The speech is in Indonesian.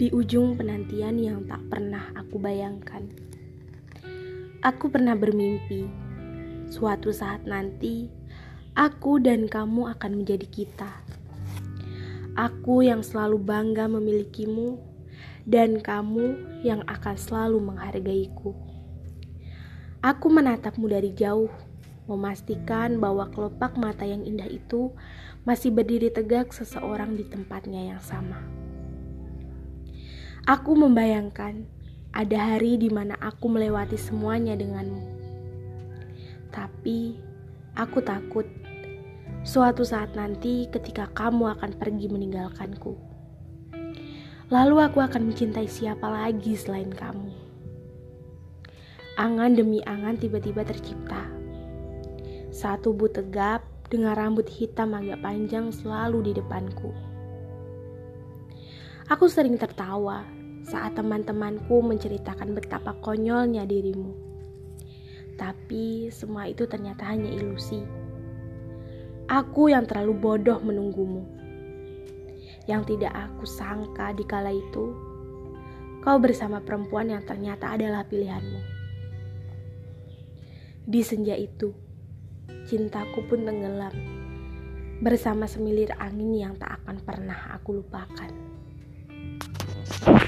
di ujung penantian yang tak pernah aku bayangkan. Aku pernah bermimpi, suatu saat nanti aku dan kamu akan menjadi kita. Aku yang selalu bangga memilikimu, dan kamu yang akan selalu menghargaiku. Aku menatapmu dari jauh, memastikan bahwa kelopak mata yang indah itu masih berdiri tegak seseorang di tempatnya yang sama. Aku membayangkan ada hari di mana aku melewati semuanya denganmu. Tapi aku takut suatu saat nanti ketika kamu akan pergi meninggalkanku. Lalu aku akan mencintai siapa lagi selain kamu. Angan demi angan tiba-tiba tercipta. Satu tubuh tegap dengan rambut hitam agak panjang selalu di depanku. Aku sering tertawa saat teman-temanku menceritakan betapa konyolnya dirimu. Tapi semua itu ternyata hanya ilusi. Aku yang terlalu bodoh menunggumu. Yang tidak aku sangka di kala itu, kau bersama perempuan yang ternyata adalah pilihanmu. Di senja itu, cintaku pun tenggelam bersama semilir angin yang tak akan pernah aku lupakan. Thank you.